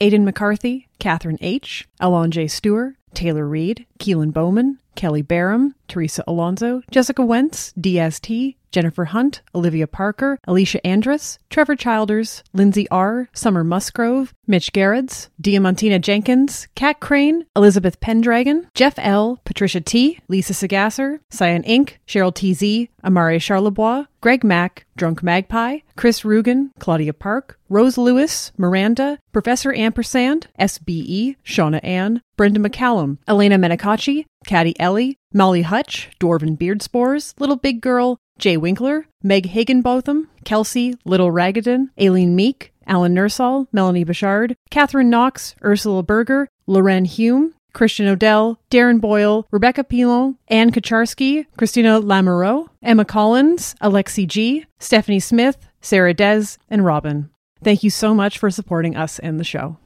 Aidan McCarthy, Catherine H., Elon J. Stewart, Taylor Reed, Keelan Bowman, Kelly Barham, Teresa Alonso, Jessica Wentz, DST, Jennifer Hunt, Olivia Parker, Alicia Andrus, Trevor Childers, Lindsay R., Summer Musgrove, Mitch Garrett's, Diamantina Jenkins, Kat Crane, Elizabeth Pendragon, Jeff L., Patricia T., Lisa Sagasser, Cyan Inc., Cheryl TZ, Amare Charlebois, Greg Mack, Drunk Magpie, Chris Rugen, Claudia Park, Rose Lewis, Miranda, Professor Ampersand, SBE, Shauna Ann, Brenda McCallum, Elena Menicaci, Caddy Ellie, Molly Hutch, Dwarven Beard Spores, Little Big Girl, Jay Winkler, Meg Higginbotham, Kelsey, Little Ragadan, Aileen Meek, Alan Nursall, Melanie Bouchard, Catherine Knox, Ursula Berger, Loren Hume, Christian Odell, Darren Boyle, Rebecca Pilon, Anne Kacharski, Christina Lamoureux, Emma Collins, Alexi G, Stephanie Smith, Sarah Dez, and Robin. Thank you so much for supporting us and the show.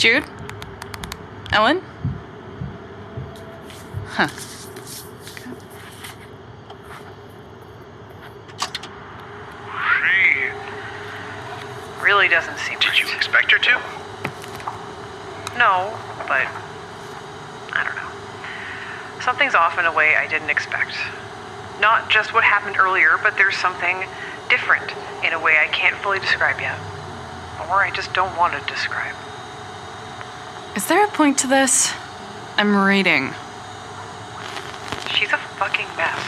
Jude? Ellen? Huh. She. Really doesn't seem Did you expect her to? No, but I don't know. Something's off in a way I didn't expect. Not just what happened earlier, but there's something different in a way I can't fully describe yet. Or I just don't want to describe. Is there a point to this? I'm reading. She's a fucking mess.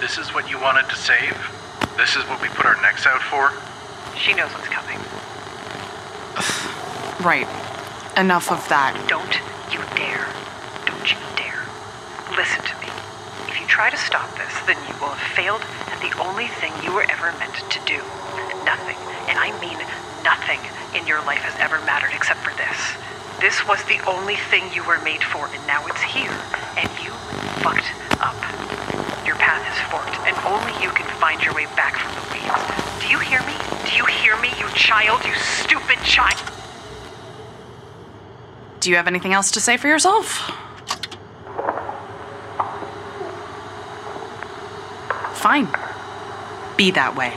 This is what you wanted to save? This is what we put our necks out for? She knows what's coming. Right. Enough of that. Don't you dare. Don't you dare. Listen to me. If you try to stop this, then you will have failed at the only thing you were ever meant to do. Nothing, and I mean nothing, in your life has ever mattered except for this. This was the only thing you were made for, and now it's here, and you fucked up. Your path is forked, and only you can find your way back from the weeds. Do you hear me? Do you hear me, you child, you stupid child? Do you have anything else to say for yourself? Fine. Be that way.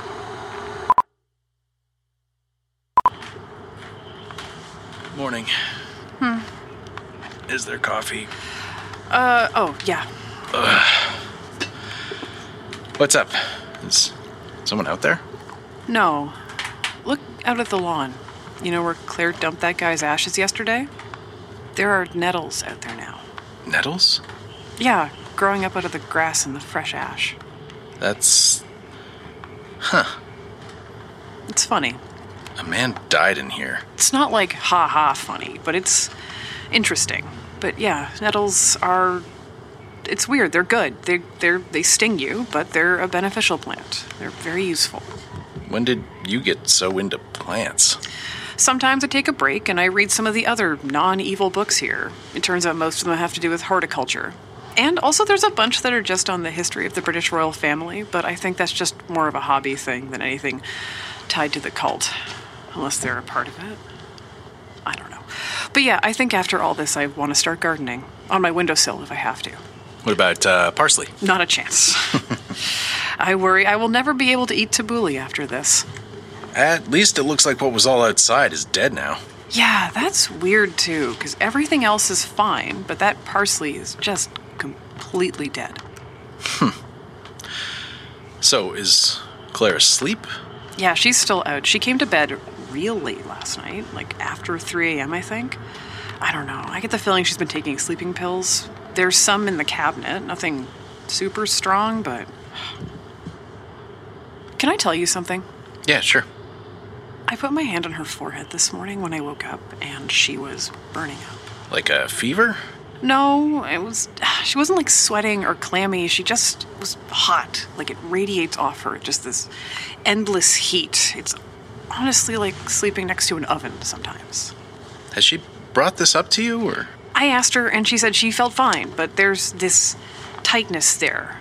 Morning. Hmm. Is there coffee? Uh, oh, yeah. What's up? Is someone out there? No. Look out at the lawn. You know where Claire dumped that guy's ashes yesterday? There are nettles out there now. Nettles? Yeah, growing up out of the grass and the fresh ash. That's. Huh. It's funny. A man died in here. It's not like ha ha funny, but it's interesting. But yeah, nettles are it's weird. They're good. They they they sting you, but they're a beneficial plant. They're very useful. When did you get so into plants? Sometimes I take a break and I read some of the other non-evil books here. It turns out most of them have to do with horticulture. And also there's a bunch that are just on the history of the British royal family, but I think that's just more of a hobby thing than anything tied to the cult. Unless they're a part of it. I don't know. But yeah, I think after all this, I want to start gardening. On my windowsill if I have to. What about uh, parsley? Not a chance. I worry I will never be able to eat tabbouleh after this. At least it looks like what was all outside is dead now. Yeah, that's weird too, because everything else is fine, but that parsley is just completely dead. Hmm. So, is Claire asleep? Yeah, she's still out. She came to bed real late last night, like after 3 a.m., I think. I don't know. I get the feeling she's been taking sleeping pills. There's some in the cabinet, nothing super strong, but. Can I tell you something? Yeah, sure. I put my hand on her forehead this morning when I woke up, and she was burning up. Like a fever? No, it was. She wasn't like sweating or clammy. She just was hot. Like it radiates off her. Just this endless heat. It's honestly like sleeping next to an oven sometimes. Has she brought this up to you, or? I asked her, and she said she felt fine, but there's this tightness there.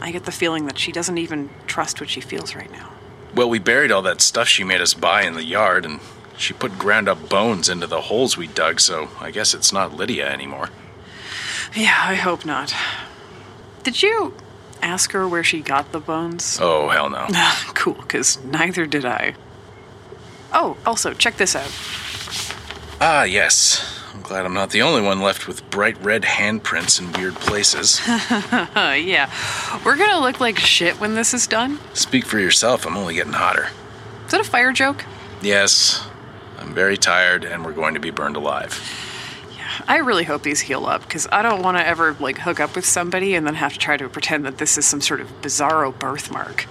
I get the feeling that she doesn't even trust what she feels right now. Well, we buried all that stuff she made us buy in the yard, and she put ground up bones into the holes we dug, so I guess it's not Lydia anymore. Yeah, I hope not. Did you ask her where she got the bones? Oh, hell no. cool, because neither did I. Oh, also, check this out. Ah, yes. I'm glad I'm not the only one left with bright red handprints in weird places. Yeah, we're gonna look like shit when this is done. Speak for yourself, I'm only getting hotter. Is that a fire joke? Yes, I'm very tired and we're going to be burned alive. Yeah, I really hope these heal up because I don't want to ever like hook up with somebody and then have to try to pretend that this is some sort of bizarro birthmark.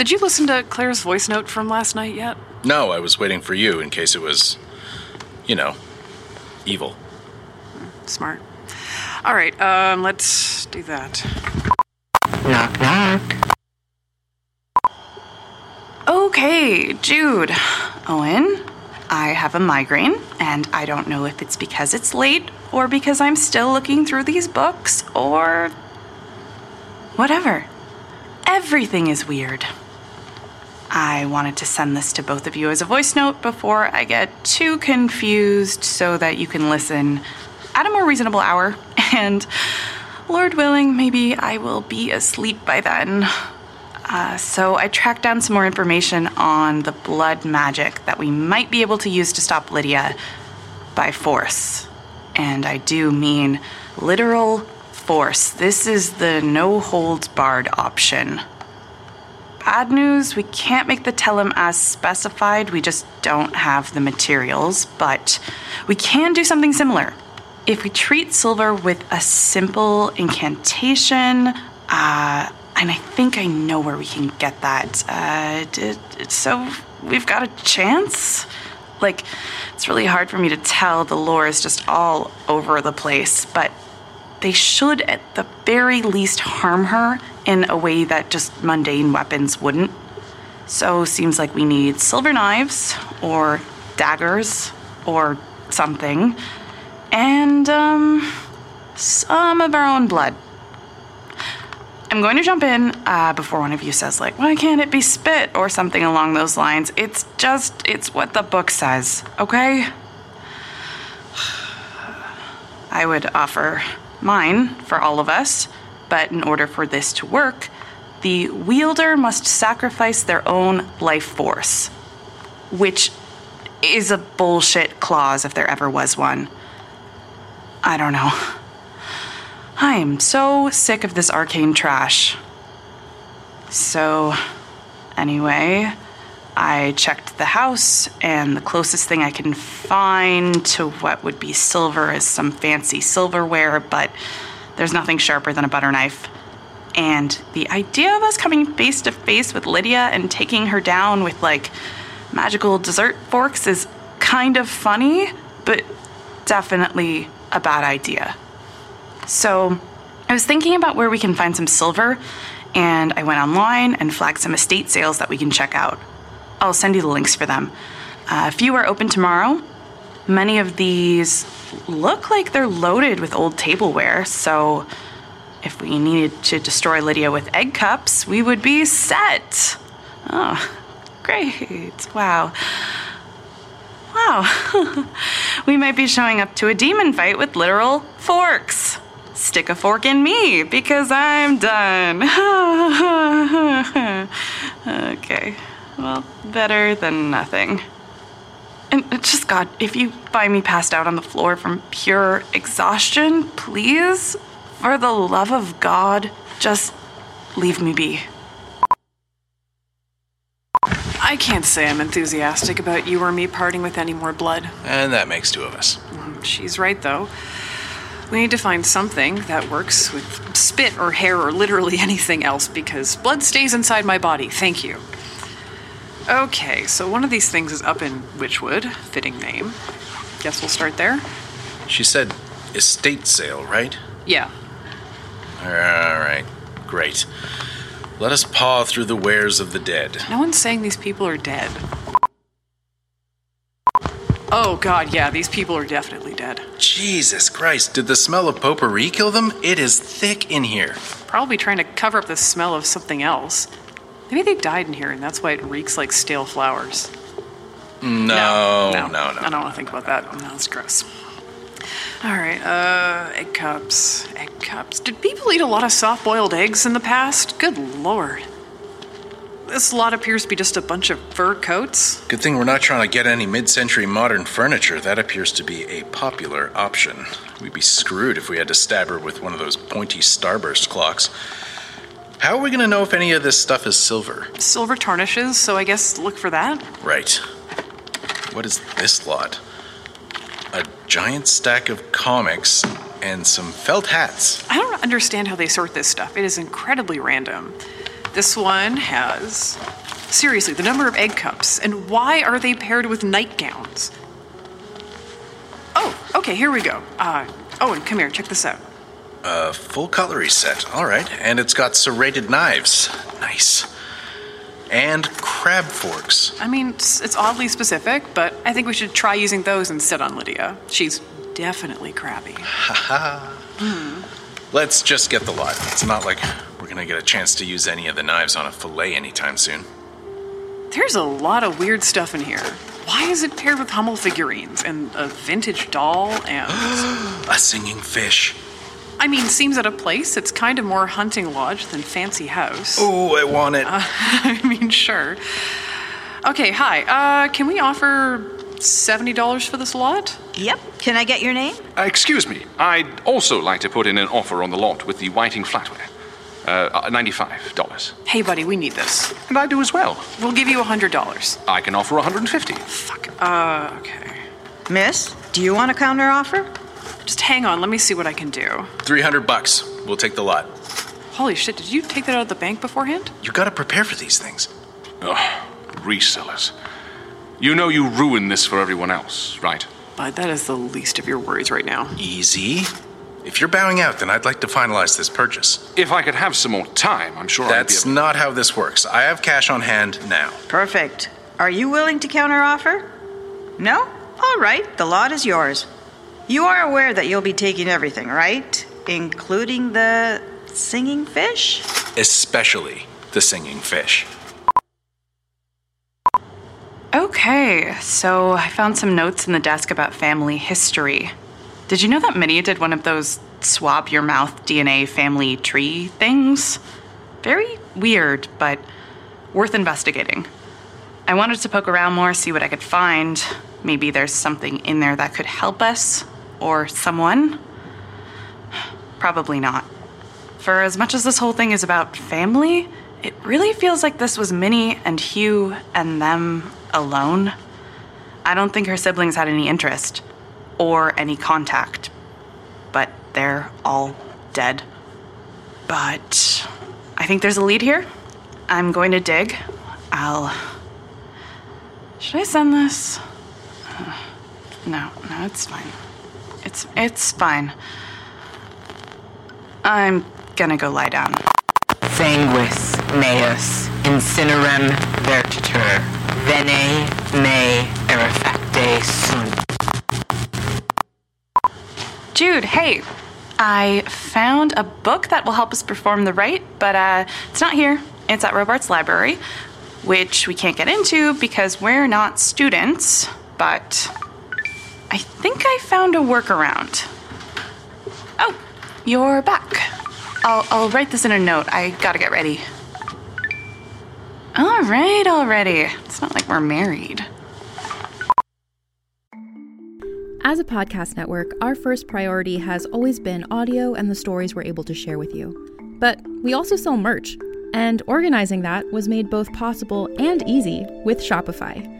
Did you listen to Claire's voice note from last night yet? No, I was waiting for you in case it was, you know, evil. Smart. All right, um, let's do that. Knock, knock. Okay, Jude. Owen, I have a migraine, and I don't know if it's because it's late or because I'm still looking through these books or. whatever. Everything is weird. I wanted to send this to both of you as a voice note before I get too confused so that you can listen at a more reasonable hour. And Lord willing, maybe I will be asleep by then. Uh, so I tracked down some more information on the blood magic that we might be able to use to stop Lydia by force. And I do mean literal force. This is the no holds barred option. Bad news, we can't make the tellem as specified. We just don't have the materials, but we can do something similar. If we treat silver with a simple incantation, uh, and I think I know where we can get that. Uh, d- d- so we've got a chance? Like, it's really hard for me to tell. The lore is just all over the place, but they should, at the very least, harm her in a way that just mundane weapons wouldn't. So, seems like we need silver knives, or daggers, or something, and, um, some of our own blood. I'm going to jump in uh, before one of you says, like, why can't it be spit or something along those lines? It's just, it's what the book says, okay? I would offer mine for all of us, but in order for this to work, the wielder must sacrifice their own life force, which is a bullshit clause if there ever was one. I don't know. I am so sick of this arcane trash. So, anyway, I checked the house, and the closest thing I can find to what would be silver is some fancy silverware, but there's nothing sharper than a butter knife. And the idea of us coming face to face with Lydia and taking her down with like magical dessert forks is kind of funny, but definitely a bad idea. So I was thinking about where we can find some silver, and I went online and flagged some estate sales that we can check out. I'll send you the links for them. Uh, a few are open tomorrow. Many of these look like they're loaded with old tableware, so if we needed to destroy Lydia with egg cups, we would be set. Oh, great. Wow. Wow. we might be showing up to a demon fight with literal forks. Stick a fork in me because I'm done. okay. Well, better than nothing. And uh, just God, if you find me passed out on the floor from pure exhaustion, please, for the love of God, just leave me be. I can't say I'm enthusiastic about you or me parting with any more blood. And that makes two of us. Mm, she's right, though. We need to find something that works with spit or hair or literally anything else because blood stays inside my body. Thank you. Okay, so one of these things is up in Witchwood. Fitting name. Guess we'll start there. She said estate sale, right? Yeah. All right. Great. Let us paw through the wares of the dead. No one's saying these people are dead. Oh, God, yeah, these people are definitely dead. Jesus Christ, did the smell of potpourri kill them? It is thick in here. Probably trying to cover up the smell of something else. Maybe they died in here and that's why it reeks like stale flowers. No, no, no, no. I don't want to think about that. No, it's gross. All right, uh, egg cups. Egg cups. Did people eat a lot of soft boiled eggs in the past? Good lord. This lot appears to be just a bunch of fur coats. Good thing we're not trying to get any mid century modern furniture. That appears to be a popular option. We'd be screwed if we had to stab her with one of those pointy starburst clocks. How are we going to know if any of this stuff is silver? Silver tarnishes, so I guess look for that. Right. What is this lot? A giant stack of comics and some felt hats. I don't understand how they sort this stuff. It is incredibly random. This one has. Seriously, the number of egg cups, and why are they paired with nightgowns? Oh, okay, here we go. Uh, Owen, come here, check this out. A full cutlery set. All right. And it's got serrated knives. Nice. And crab forks. I mean, it's, it's oddly specific, but I think we should try using those instead on Lydia. She's definitely crabby. Hmm. Let's just get the lot. It's not like we're gonna get a chance to use any of the knives on a fillet anytime soon. There's a lot of weird stuff in here. Why is it paired with Hummel figurines and a vintage doll and. A singing fish. I mean, seems at a place. It's kind of more hunting lodge than fancy house. Oh, I want it. I mean, sure. Okay, hi. Uh, can we offer $70 for this lot? Yep. Can I get your name? Uh, excuse me, I'd also like to put in an offer on the lot with the whiting flatware. Uh, uh, $95. Hey, buddy, we need this. And I do as well. We'll give you $100. I can offer 150. Fuck. Uh, okay. Miss, do you want a counter offer? Just hang on, let me see what I can do. 300 bucks. We'll take the lot. Holy shit, did you take that out of the bank beforehand? You gotta prepare for these things. Ugh, resellers. You know you ruin this for everyone else, right? But that is the least of your worries right now. Easy. If you're bowing out, then I'd like to finalize this purchase. If I could have some more time, I'm sure That's I'd be able- not how this works. I have cash on hand now. Perfect. Are you willing to counteroffer? No? All right, the lot is yours. You are aware that you'll be taking everything, right? Including the singing fish? Especially the singing fish. Okay, so I found some notes in the desk about family history. Did you know that Minnie did one of those swab your mouth DNA family tree things? Very weird, but worth investigating. I wanted to poke around more, see what I could find. Maybe there's something in there that could help us or someone. Probably not. For as much as this whole thing is about family, it really feels like this was Minnie and Hugh and them alone. I don't think her siblings had any interest or any contact, but they're all dead. But I think there's a lead here. I'm going to dig. I'll. Should I send this? Uh, no, no, it's fine. It's it's fine. I'm gonna go lie down. Sanguis meus incinerem vertitur vene me erefacte sunt. Jude, hey. I found a book that will help us perform the rite, but uh, it's not here. It's at Robarts library, which we can't get into because we're not students. But I think I found a workaround. Oh, you're back. I'll, I'll write this in a note. I gotta get ready. All right, already. It's not like we're married. As a podcast network, our first priority has always been audio and the stories we're able to share with you. But we also sell merch, and organizing that was made both possible and easy with Shopify.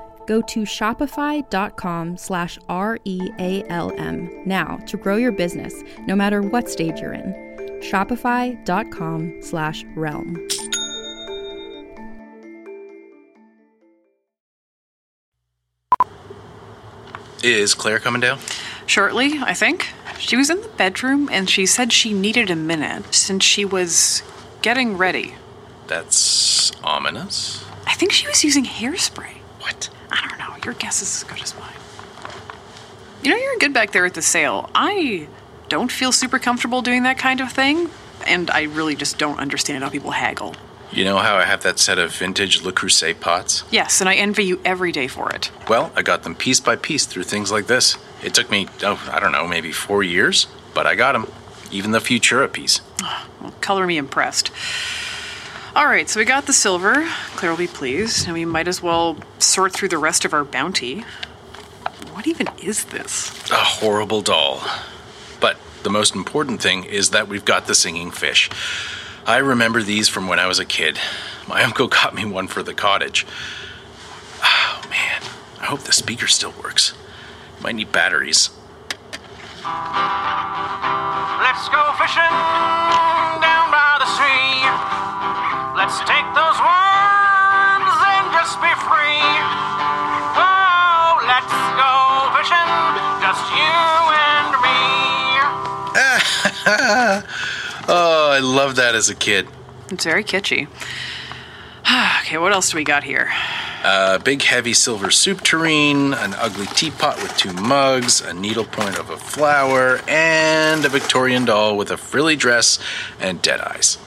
Go to shopify.com slash R-E-A-L-M now to grow your business, no matter what stage you're in. Shopify.com slash realm. Is Claire coming down? Shortly, I think. She was in the bedroom and she said she needed a minute since she was getting ready. That's ominous. I think she was using hairspray. What? I don't know. Your guess is as good as mine. You know, you're good back there at the sale. I don't feel super comfortable doing that kind of thing, and I really just don't understand how people haggle. You know how I have that set of vintage Le Creuset pots? Yes, and I envy you every day for it. Well, I got them piece by piece through things like this. It took me, oh, I don't know, maybe four years, but I got them. Even the Futura piece. Well, color me impressed. All right, so we got the silver. Claire will be pleased, and we might as well sort through the rest of our bounty. What even is this? A horrible doll. But the most important thing is that we've got the singing fish. I remember these from when I was a kid. My uncle got me one for the cottage. Oh, man. I hope the speaker still works. Might need batteries. Let's go fishing Let's take those worms and just be free. Oh, let's go fishing, just you and me. oh, I loved that as a kid. It's very kitschy. okay, what else do we got here? A big heavy silver soup tureen, an ugly teapot with two mugs, a needlepoint of a flower, and a Victorian doll with a frilly dress and dead eyes.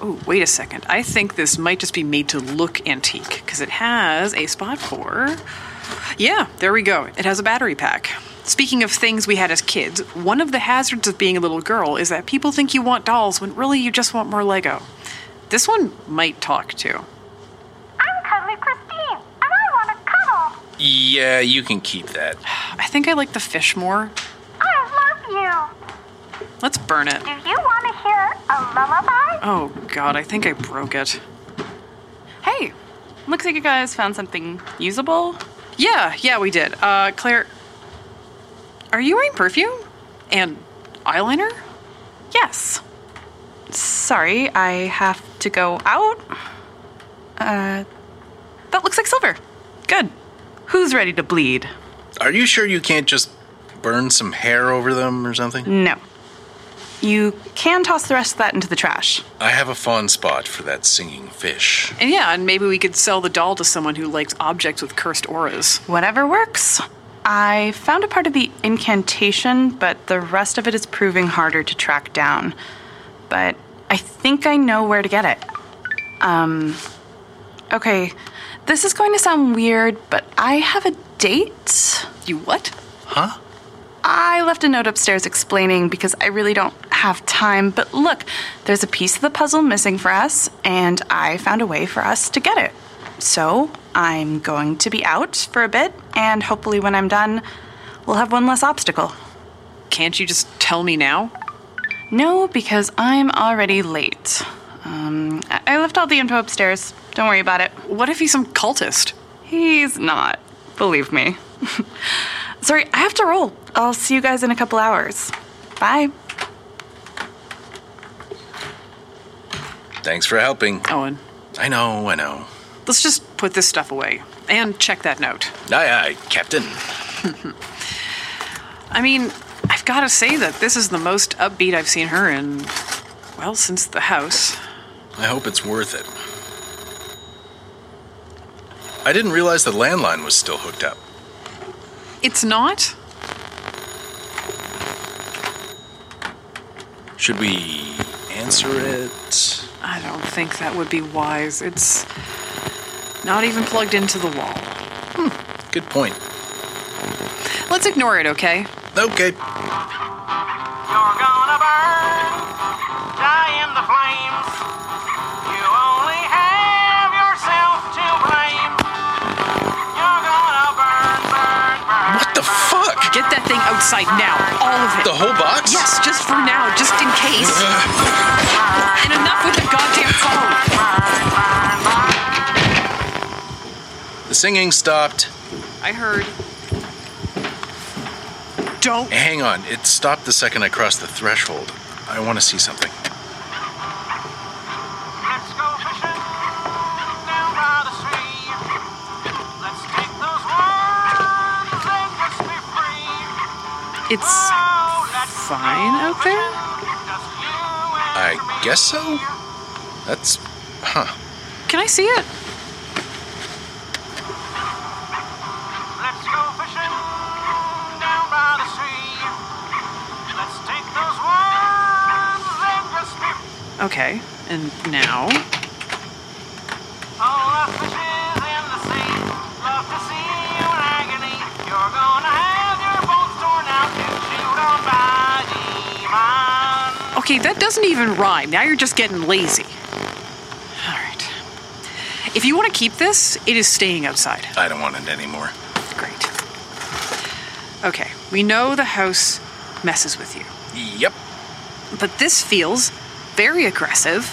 Oh, wait a second. I think this might just be made to look antique because it has a spot for. Yeah, there we go. It has a battery pack. Speaking of things we had as kids, one of the hazards of being a little girl is that people think you want dolls when really you just want more Lego. This one might talk too. I'm Cuddly Christine, and I want to cuddle. Yeah, you can keep that. I think I like the fish more. I love you. Let's burn it. Do you want to hear a lullaby? Oh god, I think I broke it. Hey, looks like you guys found something usable. Yeah, yeah, we did. Uh, Claire, are you wearing perfume? And eyeliner? Yes. Sorry, I have to go out. Uh, that looks like silver. Good. Who's ready to bleed? Are you sure you can't just burn some hair over them or something? No. You can toss the rest of that into the trash. I have a fond spot for that singing fish. And yeah, and maybe we could sell the doll to someone who likes objects with cursed auras. Whatever works. I found a part of the incantation, but the rest of it is proving harder to track down. But I think I know where to get it. Um, okay, this is going to sound weird, but I have a date. You what? Huh? I left a note upstairs explaining because I really don't have time. But look, there's a piece of the puzzle missing for us, and I found a way for us to get it. So I'm going to be out for a bit, and hopefully, when I'm done, we'll have one less obstacle. Can't you just tell me now? No, because I'm already late. Um, I I left all the info upstairs. Don't worry about it. What if he's some cultist? He's not. Believe me. Sorry, I have to roll. I'll see you guys in a couple hours. Bye. Thanks for helping. Owen, I know, I know. let's just put this stuff away and check that note. Aye, aye, Captain. I mean, I've got to say that this is the most upbeat I've seen her in, well, since the house. I hope it's worth it. I didn't realize the landline was still hooked up. It's not? Should we answer it? I don't think that would be wise. It's not even plugged into the wall. Hmm, good point. Let's ignore it, okay? Okay. Now. All of it. The whole box? Yes, just for now, just in case. and enough with the goddamn phone. The singing stopped. I heard. Don't. Hang on, it stopped the second I crossed the threshold. I want to see something. It's fine out there? just you and I guess so? That's. Huh. Can I see it? Okay, and go fishing Okay, that doesn't even rhyme. Now you're just getting lazy. All right. If you want to keep this, it is staying outside. I don't want it anymore. Great. Okay, we know the house messes with you, Yep. but this feels very aggressive.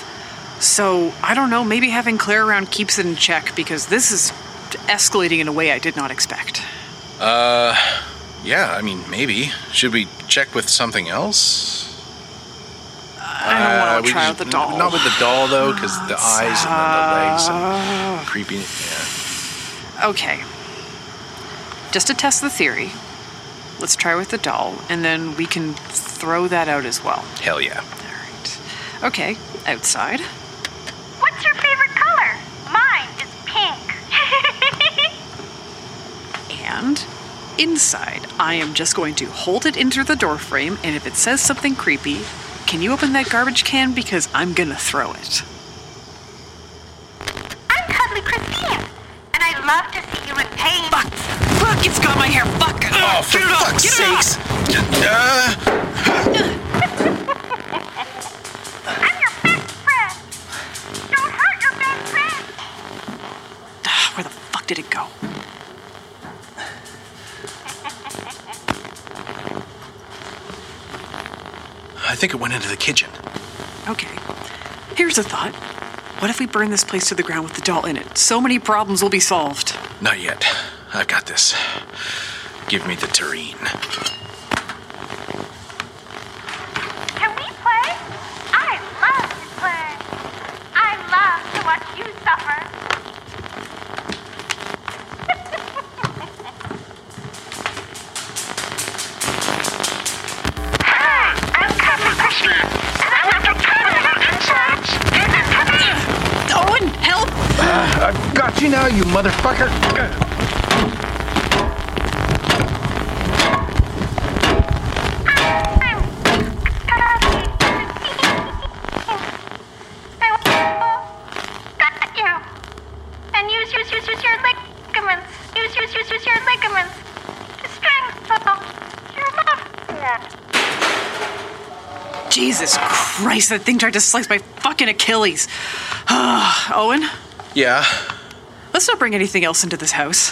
So I don't know, maybe having Claire around keeps it in check because this is escalating in a way I did not expect. Uh, yeah, I mean, maybe. Should we check with something else? I don't want to try just- out the doll. Not with the doll, though, because the eyes and then the legs and creepy. Yeah. Okay. Just to test the theory, let's try with the doll, and then we can throw that out as well. Hell yeah. All right. Okay, outside. What's your favorite color? Mine is pink. And inside, I am just going to hold it into the door frame, and if it says something creepy, can you open that garbage can? Because I'm gonna throw it. I'm Cuddly Christine, and I'd love to see you in pain. Fuck! Fuck! It's got my hair! Fuck! Oh, for Get it off! fuck's Get it off! sakes! Uh, think it went into the kitchen. Okay. Here's a thought. What if we burn this place to the ground with the doll in it? So many problems will be solved. Not yet. I've got this. Give me the tureen. Jesus Christ, that thing tried to slice my fucking Achilles. Owen, Yeah, let's not bring anything else into this house.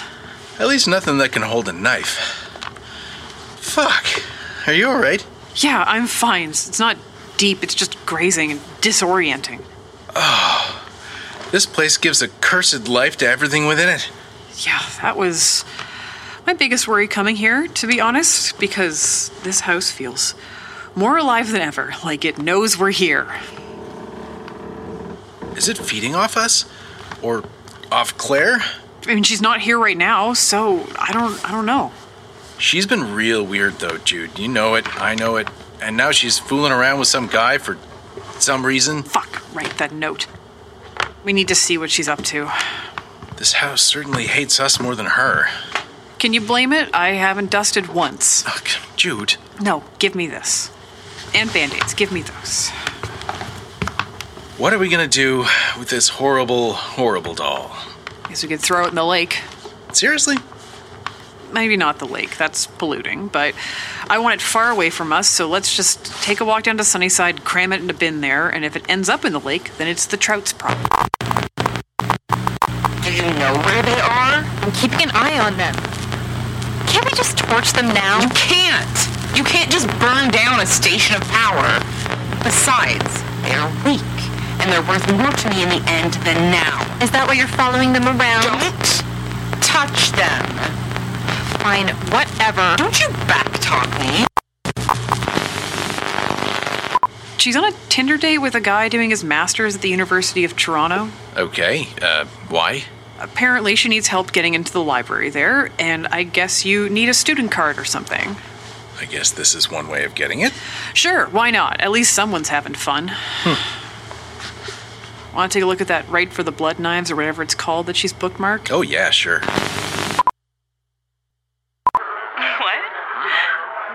at least nothing that can hold a knife. Fuck. Are you alright? Yeah, I'm fine. It's not deep, it's just grazing and disorienting. Oh, this place gives a cursed life to everything within it. Yeah, that was my biggest worry coming here, to be honest, because this house feels more alive than ever, like it knows we're here. Is it feeding off us? Or off Claire? I mean, she's not here right now, so I don't I don't know. She's been real weird though, Jude. You know it, I know it. And now she's fooling around with some guy for some reason. Fuck, write that note. We need to see what she's up to. This house certainly hates us more than her. Can you blame it? I haven't dusted once. Oh, Jude. No, give me this. And band-aids, give me those. What are we gonna do with this horrible, horrible doll? Guess we could throw it in the lake. Seriously? Maybe not the lake, that's polluting, but I want it far away from us, so let's just take a walk down to Sunnyside, cram it in a bin there, and if it ends up in the lake, then it's the trout's problem. Do you know where they are? I'm keeping an eye on them. Can't we just torch them now? You can't! You can't just burn down a station of power. Besides, they're weak, and they're worth more to me in the end than now. Is that why you're following them around? Don't touch them. Fine, whatever. Don't you backtalk me. She's on a Tinder date with a guy doing his master's at the University of Toronto. Okay, uh, why? Apparently, she needs help getting into the library there, and I guess you need a student card or something. I guess this is one way of getting it. Sure, why not? At least someone's having fun. Hmm. Want to take a look at that rite for the blood knives or whatever it's called that she's bookmarked? Oh, yeah, sure. What?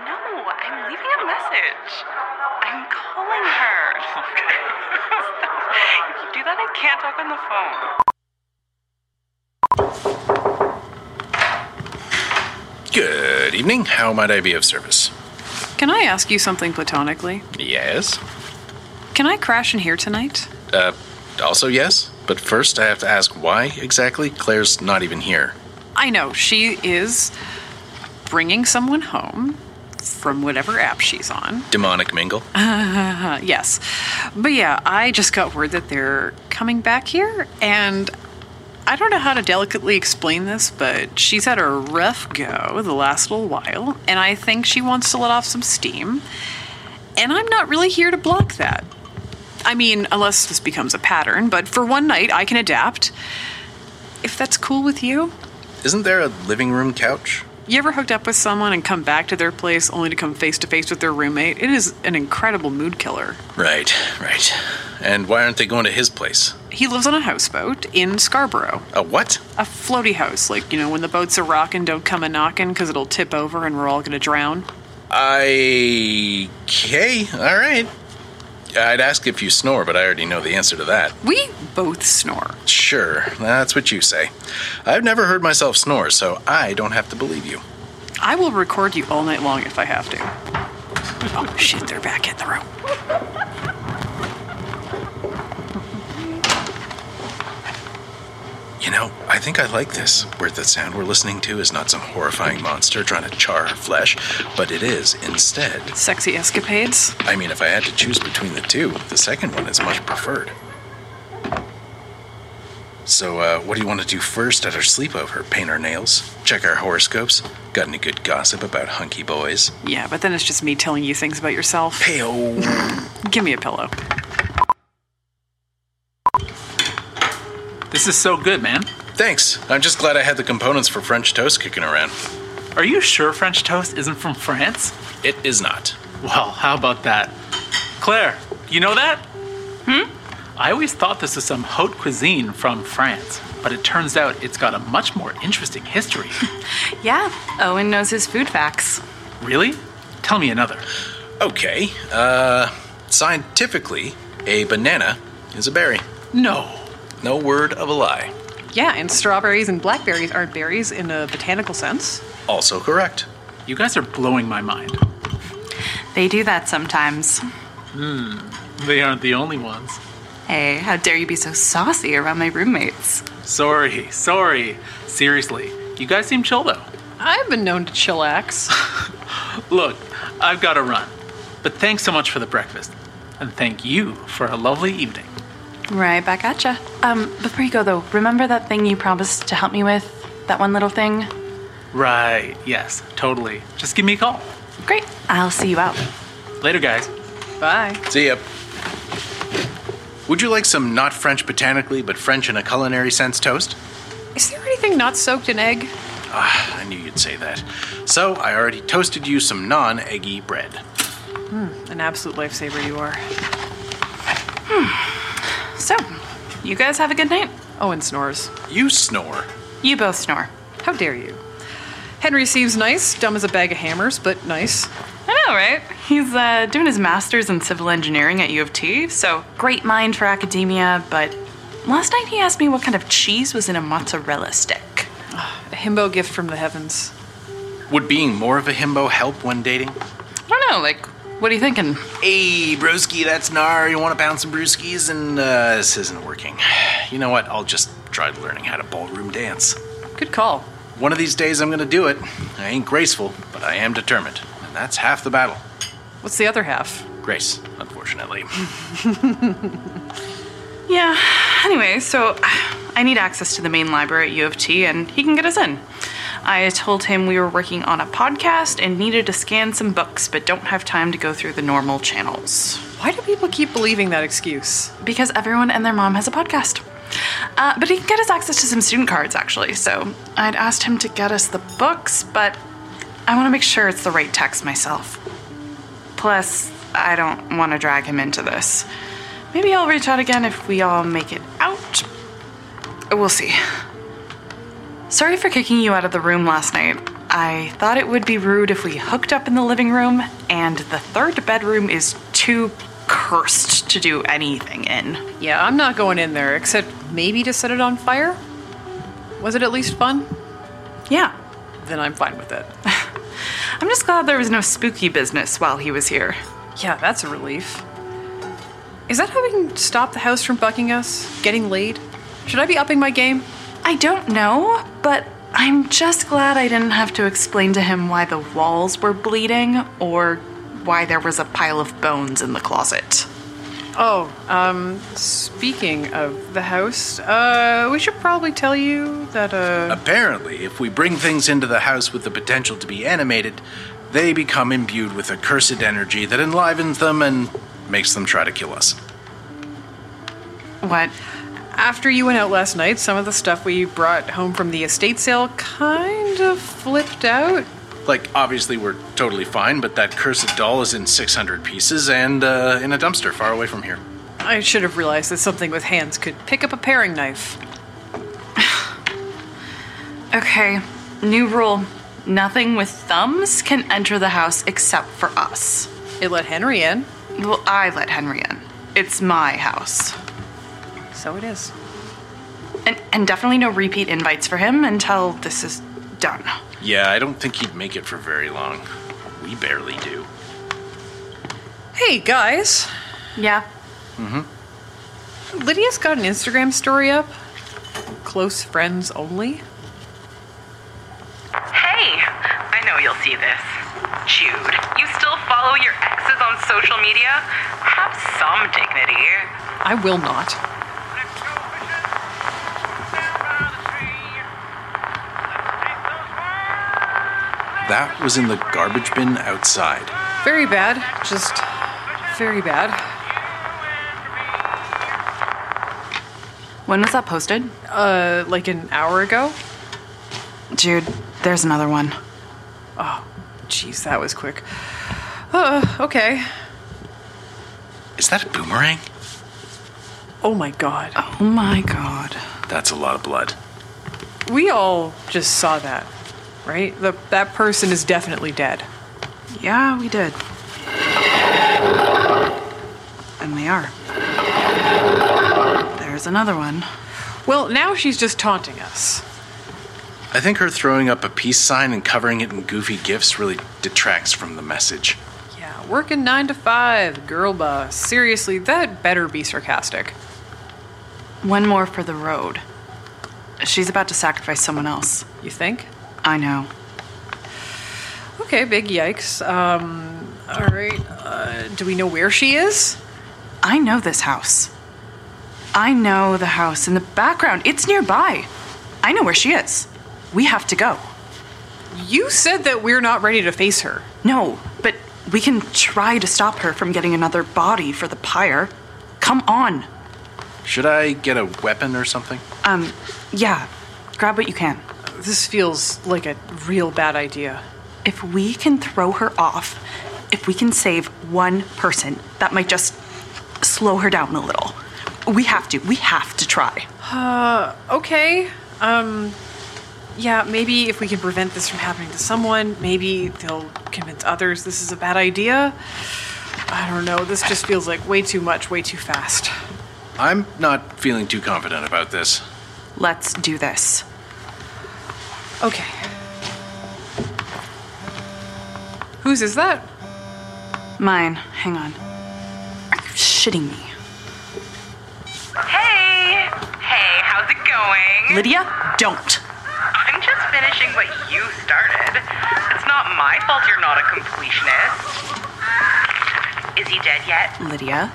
No, I'm leaving a message. I'm calling her. if you do that, I can't talk on the phone. Good evening. How might I be of service? Can I ask you something platonically? Yes. Can I crash in here tonight? Uh, also yes. But first, I have to ask why exactly Claire's not even here. I know, she is bringing someone home from whatever app she's on. Demonic mingle. yes. But yeah, I just got word that they're coming back here, and I don't know how to delicately explain this, but she's had a rough go the last little while, and I think she wants to let off some steam. And I'm not really here to block that. I mean, unless this becomes a pattern, but for one night I can adapt. If that's cool with you. Isn't there a living room couch? You ever hooked up with someone and come back to their place only to come face to face with their roommate? It is an incredible mood killer. Right, right. And why aren't they going to his place? He lives on a houseboat in Scarborough. A what? A floaty house. Like, you know, when the boats are rocking, don't come a knocking because it'll tip over and we're all going to drown. I. Okay, alright. I'd ask if you snore, but I already know the answer to that. We both snore. Sure, that's what you say. I've never heard myself snore, so I don't have to believe you. I will record you all night long if I have to. Oh, shit, they're back in the room. You know, I think I like this, where the sound we're listening to is not some horrifying monster trying to char our flesh, but it is instead. Sexy escapades? I mean, if I had to choose between the two, the second one is much preferred. So, uh, what do you want to do first at our sleepover? Paint our nails? Check our horoscopes? Got any good gossip about hunky boys? Yeah, but then it's just me telling you things about yourself. Heyo. Give me a pillow. This is so good, man. Thanks. I'm just glad I had the components for French toast kicking around. Are you sure French toast isn't from France? It is not. Well, how about that? Claire, you know that? Hmm? I always thought this was some haute cuisine from France, but it turns out it's got a much more interesting history. Yeah, Owen knows his food facts. really? Tell me another. Okay. Uh, scientifically, a banana is a berry. No. No word of a lie. Yeah, and strawberries and blackberries aren't berries in a botanical sense. Also correct. You guys are blowing my mind. They do that sometimes. Hmm. They aren't the only ones. Hey, how dare you be so saucy around my roommates? Sorry, sorry. Seriously, you guys seem chill though. I've been known to chillax. Look, I've got to run. But thanks so much for the breakfast. And thank you for a lovely evening. Right back at ya. Um, before you go though, remember that thing you promised to help me with? That one little thing? Right, yes, totally. Just give me a call. Great. I'll see you out. Later, guys. Bye. See ya. Would you like some not French botanically, but French in a culinary sense toast? Is there anything not soaked in egg? Ah, I knew you'd say that. So, I already toasted you some non eggy bread. Hmm, an absolute lifesaver you are. So, you guys have a good night? Owen snores. You snore. You both snore. How dare you? Henry seems nice, dumb as a bag of hammers, but nice. I know, right? He's uh, doing his master's in civil engineering at U of T, so great mind for academia, but last night he asked me what kind of cheese was in a mozzarella stick. A himbo gift from the heavens. Would being more of a himbo help when dating? I don't know, like, what are you thinking? Hey, broski, that's Nar. You want to pound some brewskis? And uh, this isn't working. You know what? I'll just try learning how to ballroom dance. Good call. One of these days I'm gonna do it. I ain't graceful, but I am determined. And that's half the battle. What's the other half? Grace, unfortunately. Yeah, anyway, so I need access to the main library at U of T, and he can get us in. I told him we were working on a podcast and needed to scan some books, but don't have time to go through the normal channels. Why do people keep believing that excuse? Because everyone and their mom has a podcast. Uh, but he can get us access to some student cards, actually, so I'd asked him to get us the books, but I want to make sure it's the right text myself. Plus, I don't want to drag him into this. Maybe I'll reach out again if we all make it out. We'll see. Sorry for kicking you out of the room last night. I thought it would be rude if we hooked up in the living room, and the third bedroom is too cursed to do anything in. Yeah, I'm not going in there, except maybe to set it on fire. Was it at least fun? Yeah. Then I'm fine with it. I'm just glad there was no spooky business while he was here. Yeah, that's a relief. Is that how we can stop the house from bucking us? Getting laid? Should I be upping my game? I don't know, but I'm just glad I didn't have to explain to him why the walls were bleeding or why there was a pile of bones in the closet. Oh, um, speaking of the house, uh, we should probably tell you that, uh. Apparently, if we bring things into the house with the potential to be animated, they become imbued with a cursed energy that enlivens them and makes them try to kill us. What? After you went out last night, some of the stuff we brought home from the estate sale kind of flipped out. Like, obviously, we're totally fine, but that cursed doll is in 600 pieces and uh, in a dumpster far away from here. I should have realized that something with hands could pick up a paring knife. Okay, new rule. Nothing with thumbs can enter the house except for us. It let Henry in. Well, I let Henry in. It's my house. So it is. And, and definitely no repeat invites for him until this is done. Yeah, I don't think he'd make it for very long. We barely do. Hey, guys. Yeah. Mm hmm. Lydia's got an Instagram story up. close friends only? Hey, I know you'll see this. Jude, you still follow your exes on social media? Have some dignity. I will not. That was in the garbage bin outside. Very bad. Just very bad. When was that posted? Uh, like an hour ago? Jude, there's another one. Oh, jeez, that was quick. Uh, okay. Is that a boomerang? Oh my god. Oh my god. That's a lot of blood. We all just saw that, right? The, that person is definitely dead. Yeah, we did. And they are. There's another one. Well, now she's just taunting us. I think her throwing up a peace sign and covering it in goofy gifs really detracts from the message. Yeah, working nine to five, girl boss. Seriously, that better be sarcastic. One more for the road. She's about to sacrifice someone else. You think? I know. Okay, big yikes. Um, all right. Uh, do we know where she is? I know this house. I know the house in the background. It's nearby. I know where she is. We have to go. You said that we're not ready to face her. No, but we can try to stop her from getting another body for the pyre. Come on. Should I get a weapon or something? Um, yeah. Grab what you can. This feels like a real bad idea. If we can throw her off, if we can save one person, that might just slow her down a little. We have to. We have to try. Uh, okay. Um, yeah, maybe if we can prevent this from happening to someone, maybe they'll convince others this is a bad idea. I don't know. This just feels like way too much, way too fast. I'm not feeling too confident about this. Let's do this. Okay. Whose is that? Mine. Hang on. Are you shitting me? Hey! Hey, how's it going? Lydia, don't. I'm just finishing what you started. It's not my fault you're not a completionist. Is he dead yet? Lydia,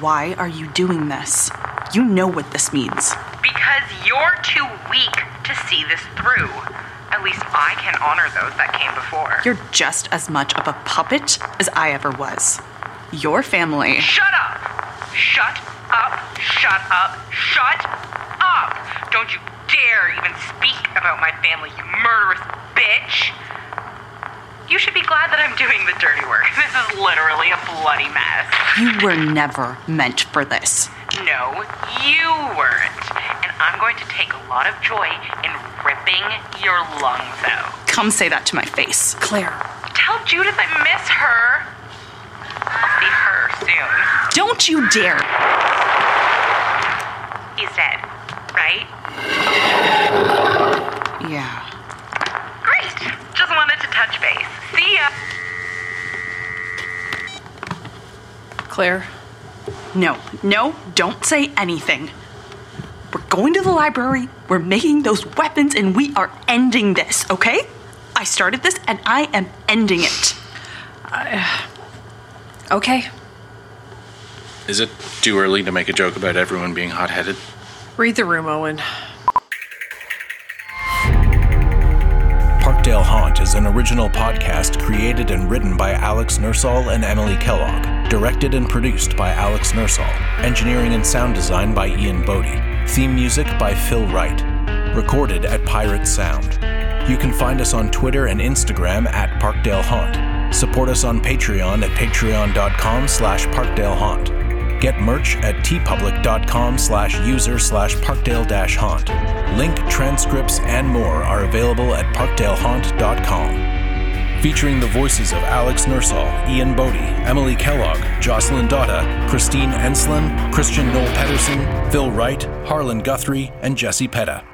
why are you doing this? You know what this means. Because you're too weak to see this through. At least I can honor those that came before. You're just as much of a puppet as I ever was. Your family. Shut up! Shut up! Shut up! Shut up! Don't you dare even speak about my family, you murderous bitch! You should be glad that I'm doing the dirty work. This is literally a bloody mess. You were never meant for this. No, you weren't. And I'm going to take a lot of joy in ripping your lungs out. Come say that to my face. Claire. Tell Judith I miss her. I'll see her soon. Don't you dare! He's dead, right? Yeah. Great. Just wanted to touch base. See ya. Claire. No, no, don't say anything. We're going to the library, we're making those weapons, and we are ending this, okay? I started this and I am ending it. Uh, okay. Is it too early to make a joke about everyone being hot headed? Read the room, Owen. Parkdale Haunt is an original podcast created and written by Alex Nursall and Emily Kellogg, directed and produced by Alex Nursall, engineering and sound design by Ian Boddy, theme music by Phil Wright, recorded at Pirate Sound. You can find us on Twitter and Instagram at Parkdale Haunt. Support us on Patreon at patreon.com slash parkdalehaunt. Get merch at teepublic.com slash user slash parkdale haunt. Link, transcripts, and more are available at parkdalehaunt.com. Featuring the voices of Alex Nursall, Ian Boddy, Emily Kellogg, Jocelyn Dotta, Christine Ensslen, Kristian Noel Pedersen, Phil Wright, Harlan Guthrie, and Jessi Petta.